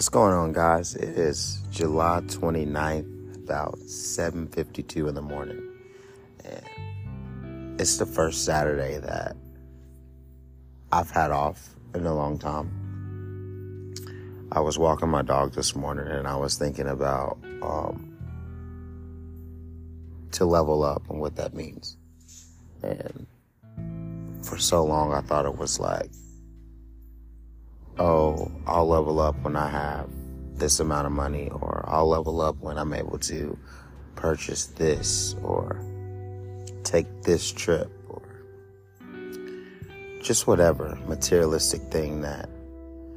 What's going on, guys? It is July 29th, about 7:52 in the morning. And it's the first Saturday that I've had off in a long time. I was walking my dog this morning and I was thinking about um, to level up and what that means. And for so long, I thought it was like oh, I'll level up when I have this amount of money, or I'll level up when I'm able to purchase this, or take this trip, or just whatever materialistic thing that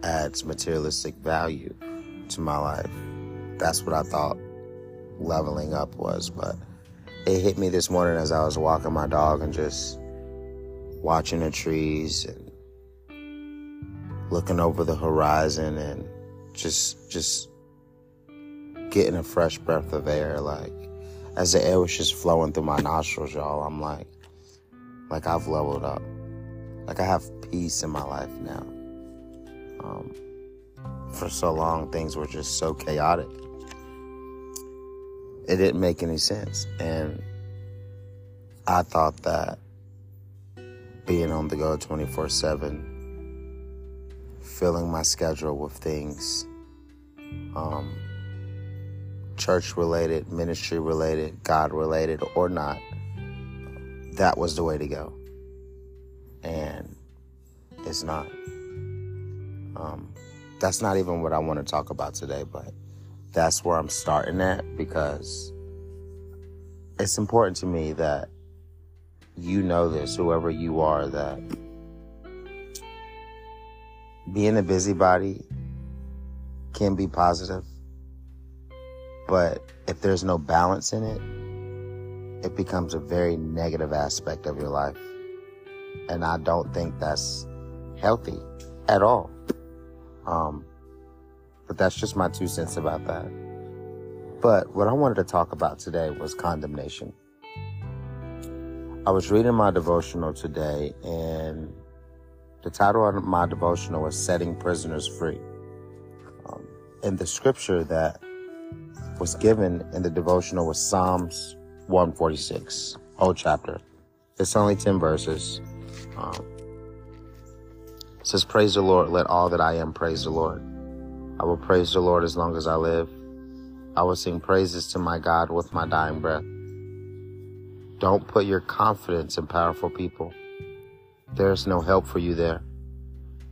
adds materialistic value to my life. That's what I thought leveling up was, but it hit me this morning as I was walking my dog and just watching the trees and looking over the horizon and just just getting a fresh breath of air. Like as the air was just flowing through my nostrils y'all i'm like like i've leveled up. Like i have peace in my life now. Um, for so long things were just so chaotic. It didn't make any sense. And i thought that being on the go 24 7 filling my schedule with things um, church related, ministry related, God related, or not. That was the way to go. And it's not. Um, that's not even what I want to talk about today, but that's where I'm starting at because it's important to me that you know this, whoever you are, that being a busybody can be positive, but if there's no balance in it, it becomes a very negative aspect of your life. And I don't think that's healthy at all. Um, but that's just my two cents about that. But what I wanted to talk about today was condemnation. I was reading my devotional today and the title of my devotional was Setting Prisoners Free. Um, and the scripture that was given in the devotional was Psalms 146, whole chapter. It's only 10 verses. Um, it says, Praise the Lord, let all that I am praise the Lord. I will praise the Lord as long as I live. I will sing praises to my God with my dying breath. Don't put your confidence in powerful people there's no help for you there.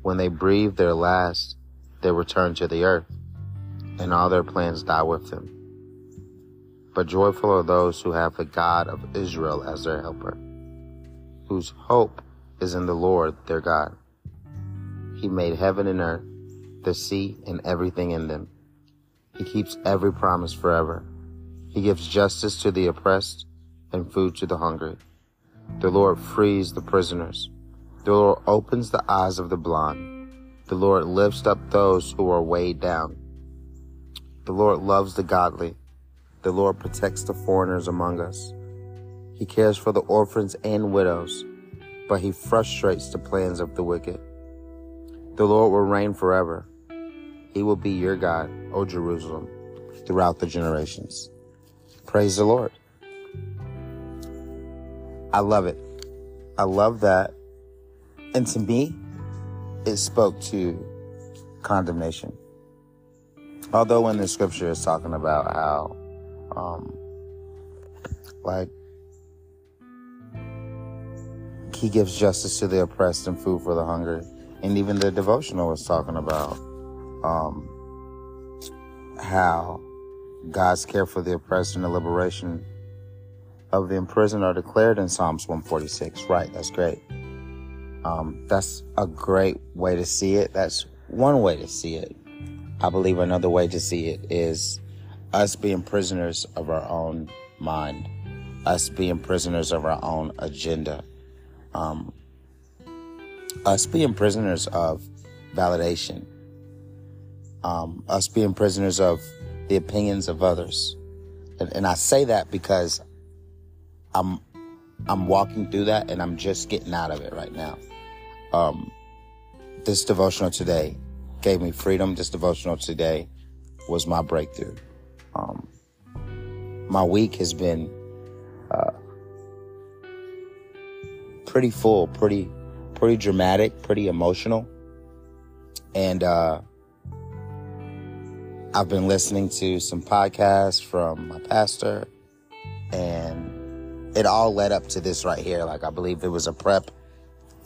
When they breathe their last, they return to the earth, and all their plans die with them. But joyful are those who have the God of Israel as their helper, whose hope is in the Lord their God. He made heaven and earth, the sea, and everything in them. He keeps every promise forever. He gives justice to the oppressed and food to the hungry. The Lord frees the prisoners. The Lord opens the eyes of the blind. The Lord lifts up those who are weighed down. The Lord loves the godly. The Lord protects the foreigners among us. He cares for the orphans and widows, but he frustrates the plans of the wicked. The Lord will reign forever. He will be your God, O Jerusalem, throughout the generations. Praise the Lord. I love it. I love that and to me, it spoke to condemnation. Although in the scripture it's talking about how, um, like, he gives justice to the oppressed and food for the hungry. And even the devotional was talking about, um, how God's care for the oppressed and the liberation of the imprisoned are declared in Psalms 146. Right. That's great. Um, that's a great way to see it. That's one way to see it. I believe another way to see it is us being prisoners of our own mind, us being prisoners of our own agenda, um, us being prisoners of validation, um, us being prisoners of the opinions of others. And, and I say that because I'm I'm walking through that and I'm just getting out of it right now um, this devotional today gave me freedom. This devotional today was my breakthrough. Um, my week has been uh, pretty full, pretty pretty dramatic, pretty emotional, and uh, I've been listening to some podcasts from my pastor, and it all led up to this right here. Like I believe it was a prep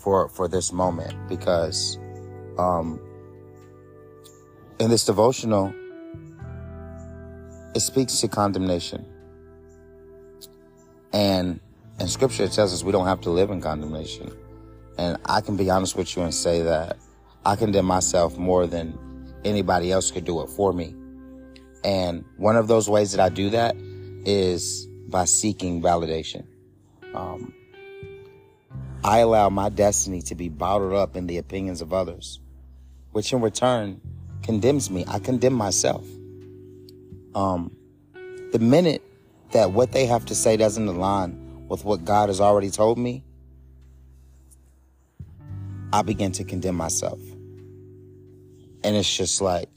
for for this moment because um, in this devotional it speaks to condemnation. And in scripture, it tells us we don't have to live in condemnation. And I can be honest with you and say that I condemn myself more than anybody else could do it for me. And one of those ways that I do that is by seeking validation. Um, I allow my destiny to be bottled up in the opinions of others, which in return condemns me. I condemn myself. Um, the minute that what they have to say doesn't align with what God has already told me, I begin to condemn myself. And it's just like,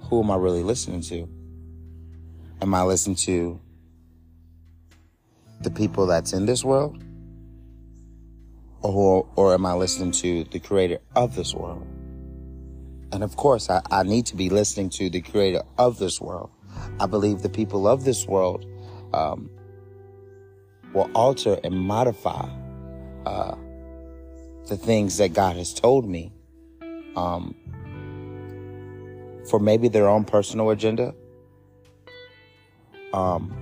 who am I really listening to? Am I listening to the people that's in this world? Or, or am I listening to the creator of this world? And of course, I, I need to be listening to the creator of this world. I believe the people of this world um, will alter and modify uh, the things that God has told me um, for maybe their own personal agenda. Um,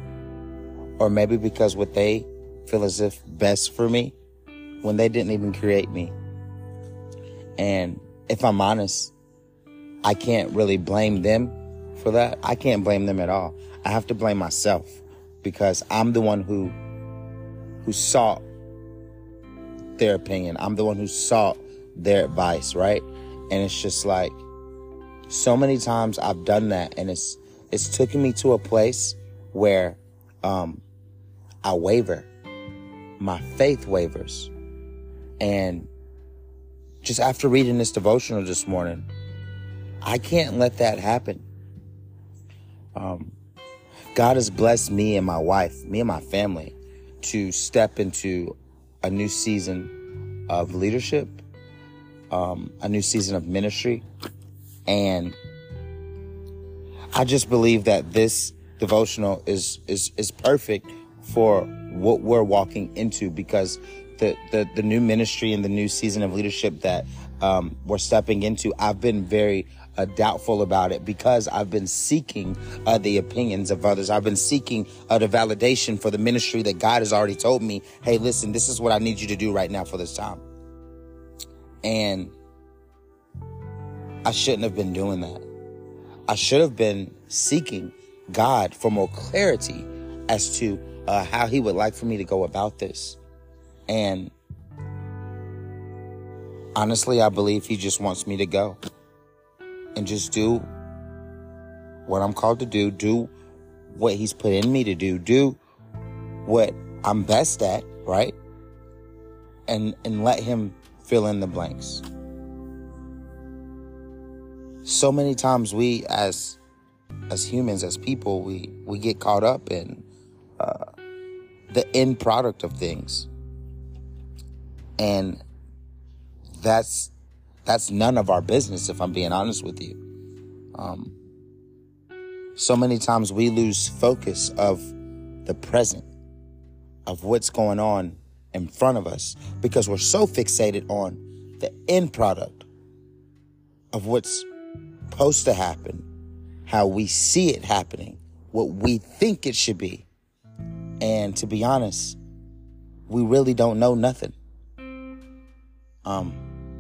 or maybe because what they feel as if best for me when they didn't even create me. And if I'm honest, I can't really blame them for that. I can't blame them at all. I have to blame myself because I'm the one who who sought their opinion. I'm the one who sought their advice, right? And it's just like so many times I've done that and it's it's taken me to a place where um I waver. My faith wavers. And just after reading this devotional this morning, I can't let that happen. Um, God has blessed me and my wife, me and my family, to step into a new season of leadership, um, a new season of ministry. And I just believe that this devotional is, is, is perfect for what we're walking into because the, the, the new ministry and the new season of leadership that um, we're stepping into, I've been very uh, doubtful about it because I've been seeking uh, the opinions of others. I've been seeking uh, the validation for the ministry that God has already told me, hey, listen, this is what I need you to do right now for this time. And I shouldn't have been doing that. I should have been seeking God for more clarity as to uh, how He would like for me to go about this. And honestly, I believe He just wants me to go and just do what I'm called to do, do what he's put in me to do, do what I'm best at, right? And and let him fill in the blanks. So many times we as as humans, as people, we we get caught up in uh, the end product of things, and that's that's none of our business, if I'm being honest with you. Um, so many times we lose focus of the present, of what's going on in front of us, because we're so fixated on the end product of what's supposed to happen, how we see it happening, what we think it should be. And to be honest, we really don't know nothing. Um,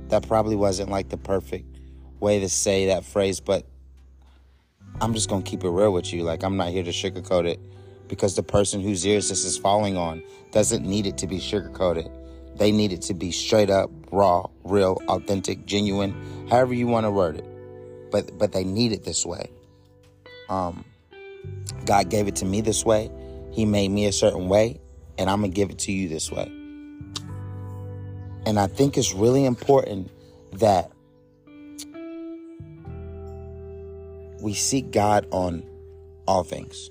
that probably wasn't like the perfect way to say that phrase, but I'm just gonna keep it real with you. Like I'm not here to sugarcoat it because the person whose ears this is falling on doesn't need it to be sugarcoated. They need it to be straight up, raw, real, authentic, genuine, however you want to word it. But but they need it this way. Um, God gave it to me this way. He made me a certain way, and I'm gonna give it to you this way. And I think it's really important that we seek God on all things.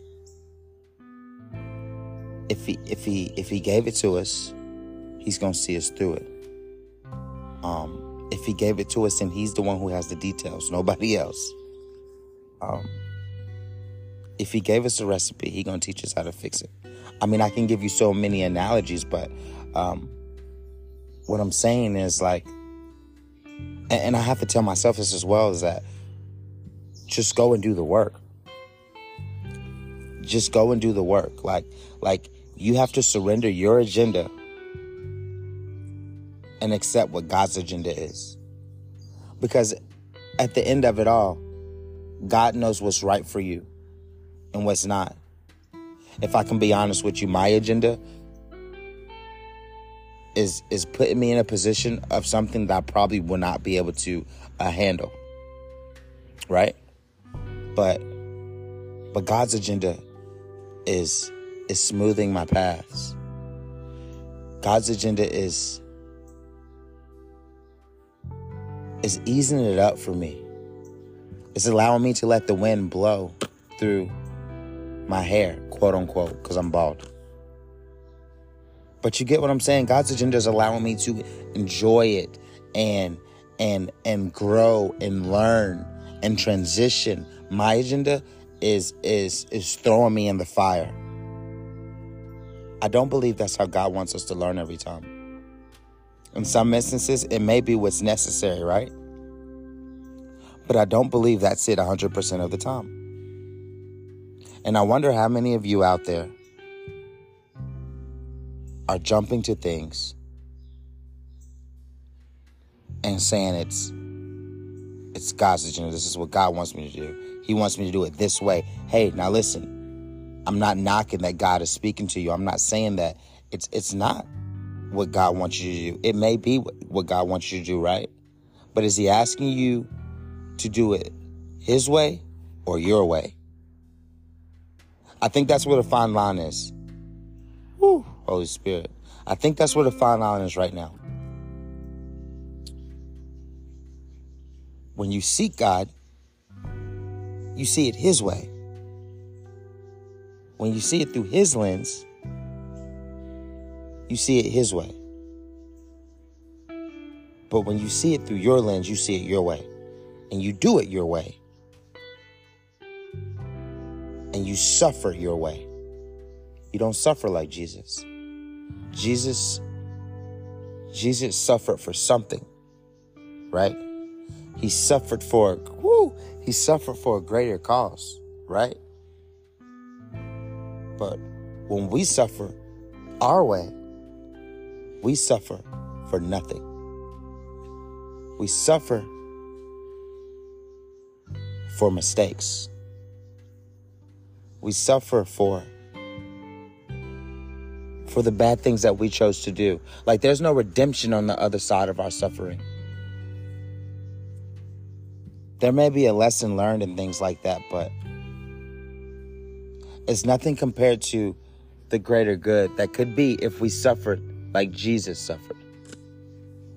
If he if he if he gave it to us, he's to see us through it. Um if he gave it to us and he's the one who has the details, nobody else. Um if he gave us a recipe, he to teach us how to fix it. I mean, I can give you so many analogies, but um what I'm saying is like and, and I have to tell myself this as well is that just go and do the work. Just go and do the work. Like, like you have to surrender your agenda and accept what God's agenda is. Because at the end of it all, God knows what's right for you and what's not. If I can be honest with you, my agenda is is putting me in a position of something that I probably will not be able to uh, handle. Right? But but God's agenda is is smoothing my paths. God's agenda is is easing it up for me. It's allowing me to let the wind blow through my hair, quote unquote, because I'm bald. But you get what I'm saying? God's agenda is allowing me to enjoy it and and and grow and learn and transition. My agenda is is is throwing me in the fire. I don't believe that's how God wants us to learn every time. In some instances, it may be what's necessary, right? But I don't believe that's it 100% of the time. And I wonder how many of you out there are jumping to things and saying it's it's God's agenda. This is what God wants me to do. He wants me to do it this way. Hey, now listen. I'm not knocking that God is speaking to you. I'm not saying that it's it's not what God wants you to do. It may be what God wants you to do, right? But is he asking you to do it his way or your way? I think that's where the fine line is. Holy Spirit. I think that's where the fine line is right now. When you seek God, you see it His way. When you see it through His lens, you see it His way. But when you see it through your lens, you see it your way. And you do it your way. And you suffer your way. You don't suffer like Jesus. Jesus Jesus suffered for something, right? He suffered for whoo, he suffered for a greater cause, right? But when we suffer our way, we suffer for nothing. We suffer for mistakes. We suffer for for the bad things that we chose to do. Like there's no redemption on the other side of our suffering. There may be a lesson learned and things like that, but it's nothing compared to the greater good that could be if we suffered like Jesus suffered.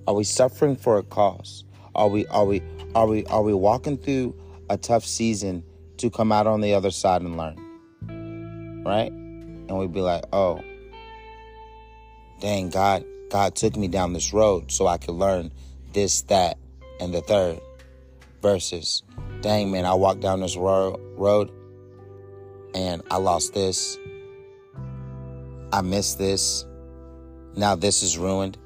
Are we suffering for a cause? Are we are we are we are we walking through a tough season to come out on the other side and learn? Right? And we'd be like, "Oh, dang, God, God took me down this road so I could learn this, that, and the third. Versus, dang, man, I walked down this ro- road and I lost this. I missed this. Now this is ruined.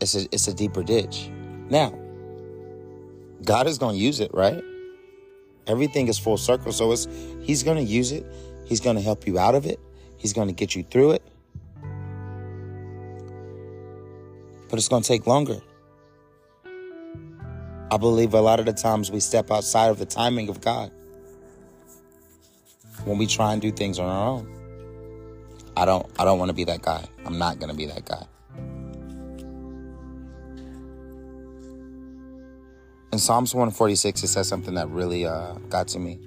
It's a, it's a deeper ditch. Now, God is going to use it, right? Everything is full circle. So it's, He's going to use it. He's going to help you out of it. He's going to get you through it. But it's going to take longer. I believe a lot of the times we step outside of the timing of God when we try and do things on our own. I don't I don't want to be that guy. I'm not going to be that guy. In Psalms 146 it says something that really uh, got to me.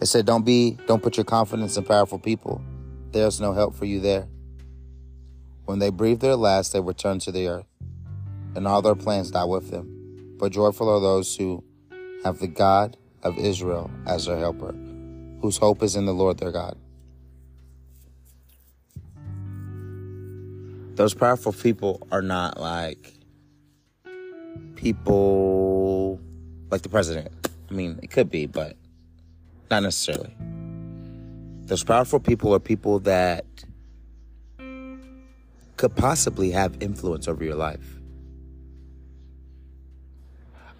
It said don't be don't put your confidence in powerful people. There's no help for you there. When they breathe their last, they return to the earth, and all their plans die with them. But joyful are those who have the God of Israel as their helper, whose hope is in the Lord their God. Those powerful people are not like people like the president. I mean, it could be, but not necessarily. Those powerful people are people that could possibly have influence over your life.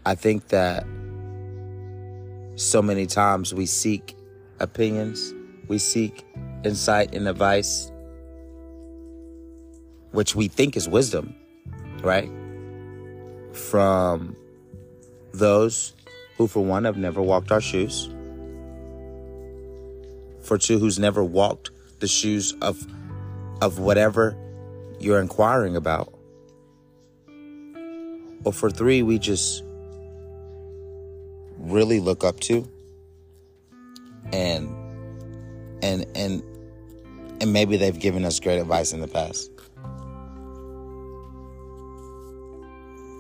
I think that so many times we seek opinions, we seek insight and advice, which we think is wisdom, right? From those who, for one, have never walked our shoes, for two, who's never walked the shoes of, of whatever you're inquiring about, or for three, we just really look up to and and and and maybe they've given us great advice in the past.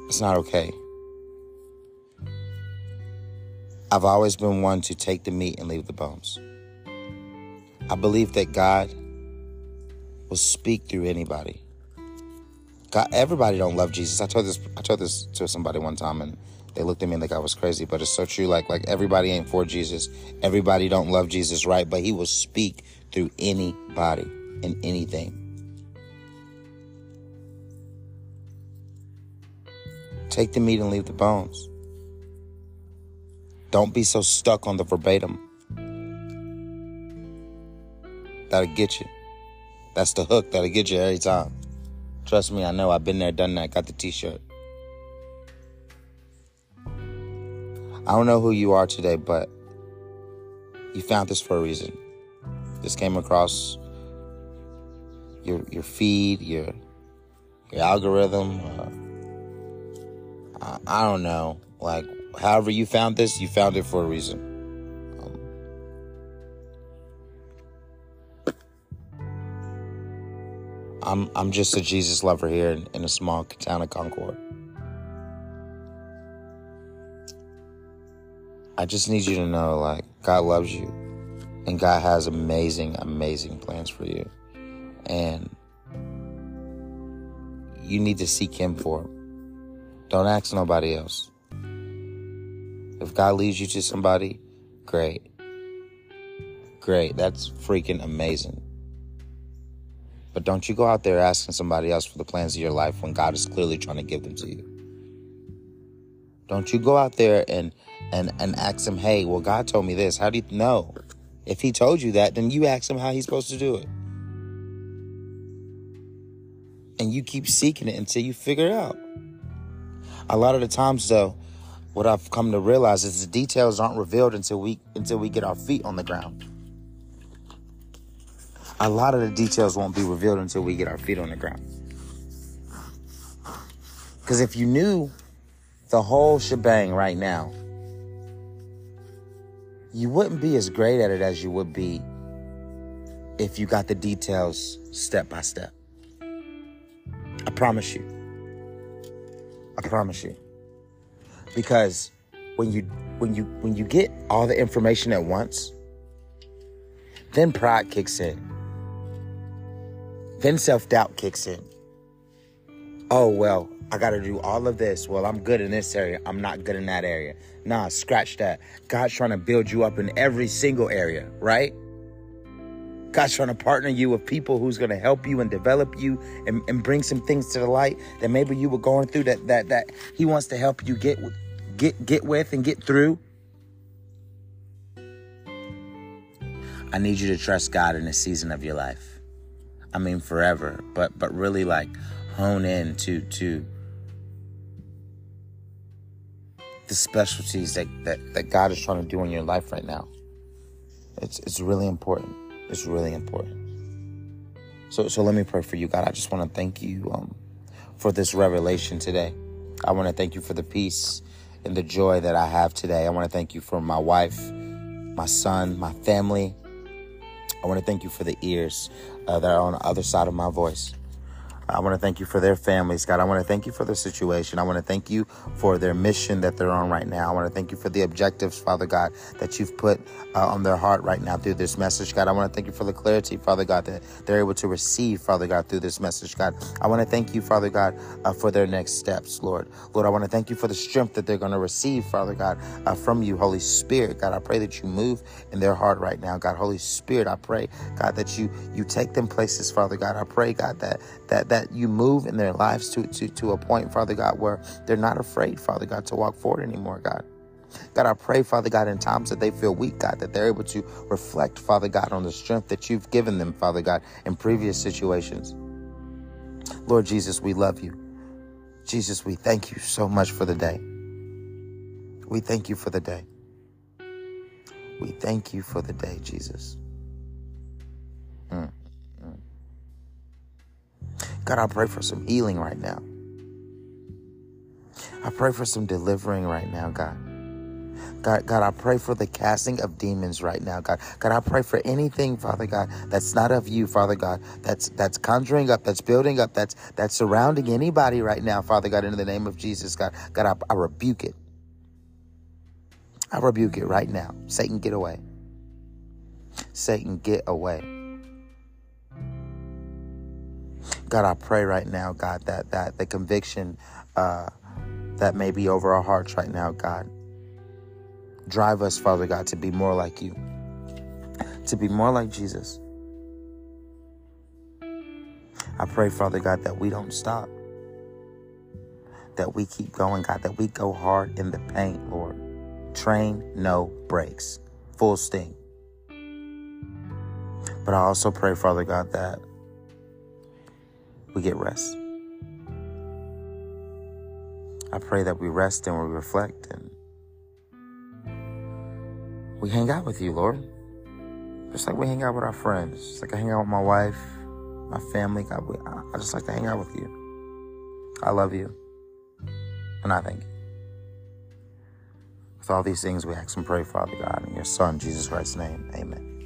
It's not okay. I've always been one to take the meat and leave the bones. I believe that God will speak through anybody. God, everybody don't love Jesus. I told this I told this to somebody one time and they looked at me like I was crazy, but it's so true. Like like everybody ain't for Jesus. Everybody don't love Jesus, right? But he will speak through anybody and anything. Take the meat and leave the bones. Don't be so stuck on the verbatim. That'll get you. That's the hook that'll get you every time. Trust me, I know. I've been there, done that, got the t shirt. I don't know who you are today, but you found this for a reason. This came across your your feed, your your algorithm. Uh, I, I, don't know. Like, however you found this, you found it for a reason. I'm I'm just a Jesus lover here in, in a small town of Concord. I just need you to know like God loves you and God has amazing, amazing plans for you. And you need to seek Him for them. Don't ask nobody else. If God leads you to somebody, great. Great. That's freaking amazing. But don't you go out there asking somebody else for the plans of your life when God is clearly trying to give them to you. Don't you go out there and and and ask him, "Hey, well God told me this. How do you know?" If he told you that, then you ask him how he's supposed to do it. And you keep seeking it until you figure it out. A lot of the times though, what I've come to realize is the details aren't revealed until we until we get our feet on the ground. A lot of the details won't be revealed until we get our feet on the ground. Because if you knew the whole shebang right now, you wouldn't be as great at it as you would be if you got the details step by step. I promise you. I promise you. Because when you when you when you get all the information at once, then pride kicks in. Then self-doubt kicks in. Oh well, I got to do all of this. Well, I'm good in this area. I'm not good in that area. Nah, scratch that. God's trying to build you up in every single area, right? God's trying to partner you with people who's going to help you and develop you and, and bring some things to the light that maybe you were going through that that that He wants to help you get get get with and get through. I need you to trust God in the season of your life. I mean forever, but but really like hone in to to the specialties that, that, that God is trying to do in your life right now. It's, it's really important. It's really important. So, so let me pray for you, God. I just want to thank you um, for this revelation today. I want to thank you for the peace and the joy that I have today. I want to thank you for my wife, my son, my family. I want to thank you for the ears uh, that are on the other side of my voice. I want to thank you for their families, God. I want to thank you for their situation. I want to thank you for their mission that they're on right now. I want to thank you for the objectives, Father God, that you've put uh, on their heart right now through this message, God. I want to thank you for the clarity, Father God, that they're able to receive, Father God, through this message, God. I want to thank you, Father God, uh, for their next steps, Lord. Lord, I want to thank you for the strength that they're going to receive, Father God, uh, from you, Holy Spirit. God, I pray that you move in their heart right now, God. Holy Spirit, I pray, God, that you you take them places, Father God. I pray, God, that that that you move in their lives to to to a point, Father God, where they're not afraid, Father God, to walk forward anymore, God. God, I pray, Father God, in times that they feel weak, God, that they're able to reflect, Father God, on the strength that you've given them, Father God, in previous situations. Lord Jesus, we love you. Jesus, we thank you so much for the day. We thank you for the day. We thank you for the day, Jesus. Mm. God, I pray for some healing right now. I pray for some delivering right now, God. God, God, I pray for the casting of demons right now, God. God, I pray for anything, Father God, that's not of you, Father God, that's that's conjuring up, that's building up, that's that's surrounding anybody right now, Father God, in the name of Jesus, God. God, I, I rebuke it. I rebuke it right now. Satan, get away. Satan, get away. God, I pray right now, God, that that the conviction uh, that may be over our hearts right now, God, drive us, Father God, to be more like you, to be more like Jesus. I pray, Father God, that we don't stop, that we keep going, God, that we go hard in the paint, Lord. Train, no breaks, full steam. But I also pray, Father God, that we get rest. I pray that we rest and we reflect and we hang out with you, Lord. Just like we hang out with our friends. Just like I hang out with my wife, my family. God, we, I just like to hang out with you. I love you. And I thank you. With all these things, we ask and pray, Father God, in your Son, Jesus Christ's name. Amen.